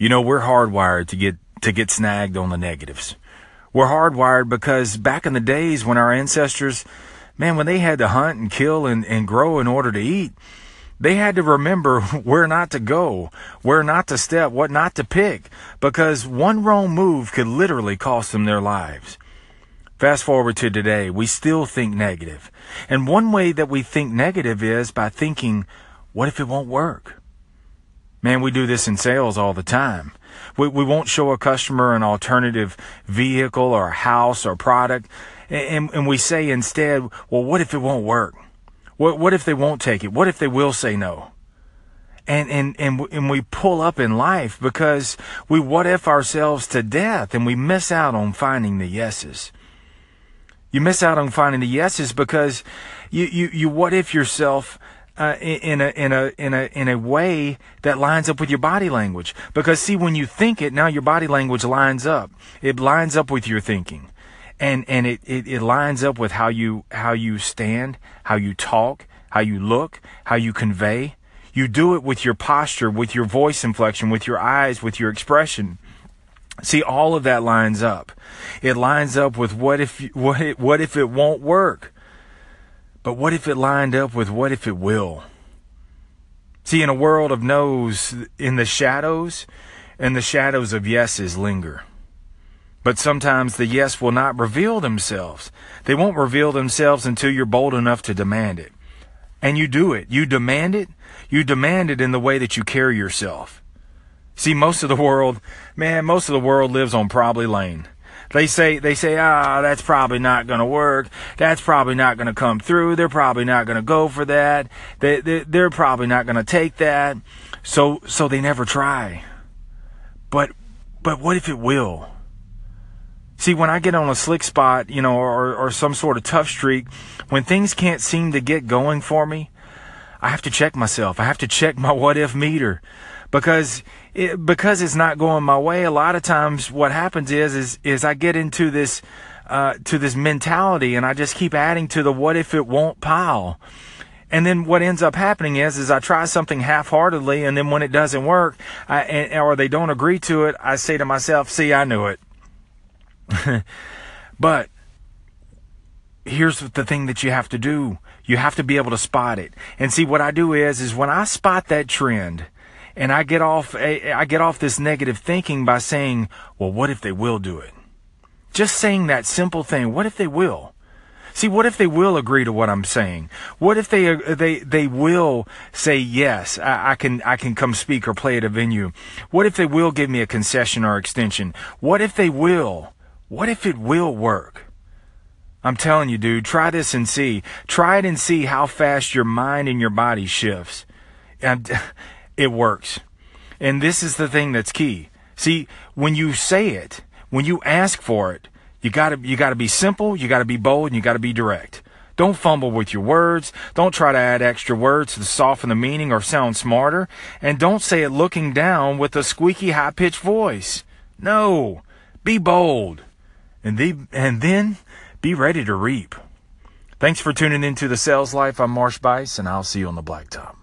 You know, we're hardwired to get to get snagged on the negatives. We're hardwired because back in the days when our ancestors, man, when they had to hunt and kill and, and grow in order to eat, they had to remember where not to go, where not to step, what not to pick, because one wrong move could literally cost them their lives. Fast forward to today, we still think negative. And one way that we think negative is by thinking, what if it won't work? Man, we do this in sales all the time. We, we won't show a customer an alternative vehicle or house or product. And, and we say instead, well, what if it won't work? What, what if they won't take it? What if they will say no? And, and, and, and we pull up in life because we what if ourselves to death and we miss out on finding the yeses. You miss out on finding the yeses because you, you, you what if yourself uh, in, a in a in a in a way that lines up with your body language. Because see, when you think it, now your body language lines up. It lines up with your thinking, and and it, it, it lines up with how you how you stand, how you talk, how you look, how you convey. You do it with your posture, with your voice inflection, with your eyes, with your expression. See, all of that lines up. It lines up with what if what if, what if it won't work? But what if it lined up with what if it will? See, in a world of no's, in the shadows, and the shadows of yeses linger. But sometimes the yes will not reveal themselves. They won't reveal themselves until you're bold enough to demand it. And you do it. You demand it. You demand it in the way that you carry yourself. See, most of the world, man, most of the world lives on probably lane. They say, they say, ah, that's probably not going to work. That's probably not going to come through. They're probably not going to go for that. They, they, they're probably not going to take that. So, so they never try. But, but what if it will? See, when I get on a slick spot, you know, or, or some sort of tough streak, when things can't seem to get going for me, I have to check myself. I have to check my what if meter because it, because it's not going my way. A lot of times, what happens is is is I get into this uh, to this mentality, and I just keep adding to the what if it won't pile. And then what ends up happening is, is I try something half-heartedly, and then when it doesn't work, I, and, or they don't agree to it, I say to myself, "See, I knew it." but here's the thing that you have to do: you have to be able to spot it. And see, what I do is, is when I spot that trend, and I get off eh, eh, I get off this negative thinking by saying, "Well, what if they will do it?" Just saying that simple thing, what if they will? See, what if they will agree to what I'm saying? What if they uh, they they will say yes? I, I, can I can come speak or play at a venue. What if they will give me a concession or extension? What if they will? What if it will work? I'm telling you, dude, try this and see. Try it and see how fast your mind and your body shifts. And it works. And this is the thing that's key. See, when you say it, when you ask for it, you gotta, you gotta be simple, you gotta be bold, and you gotta be direct. Don't fumble with your words. Don't try to add extra words to soften the meaning or sound smarter. And don't say it looking down with a squeaky high pitched voice. No. Be bold. And, the, and then be ready to reap. Thanks for tuning into the Sales Life. I'm Marsh Buice, and I'll see you on the blacktop.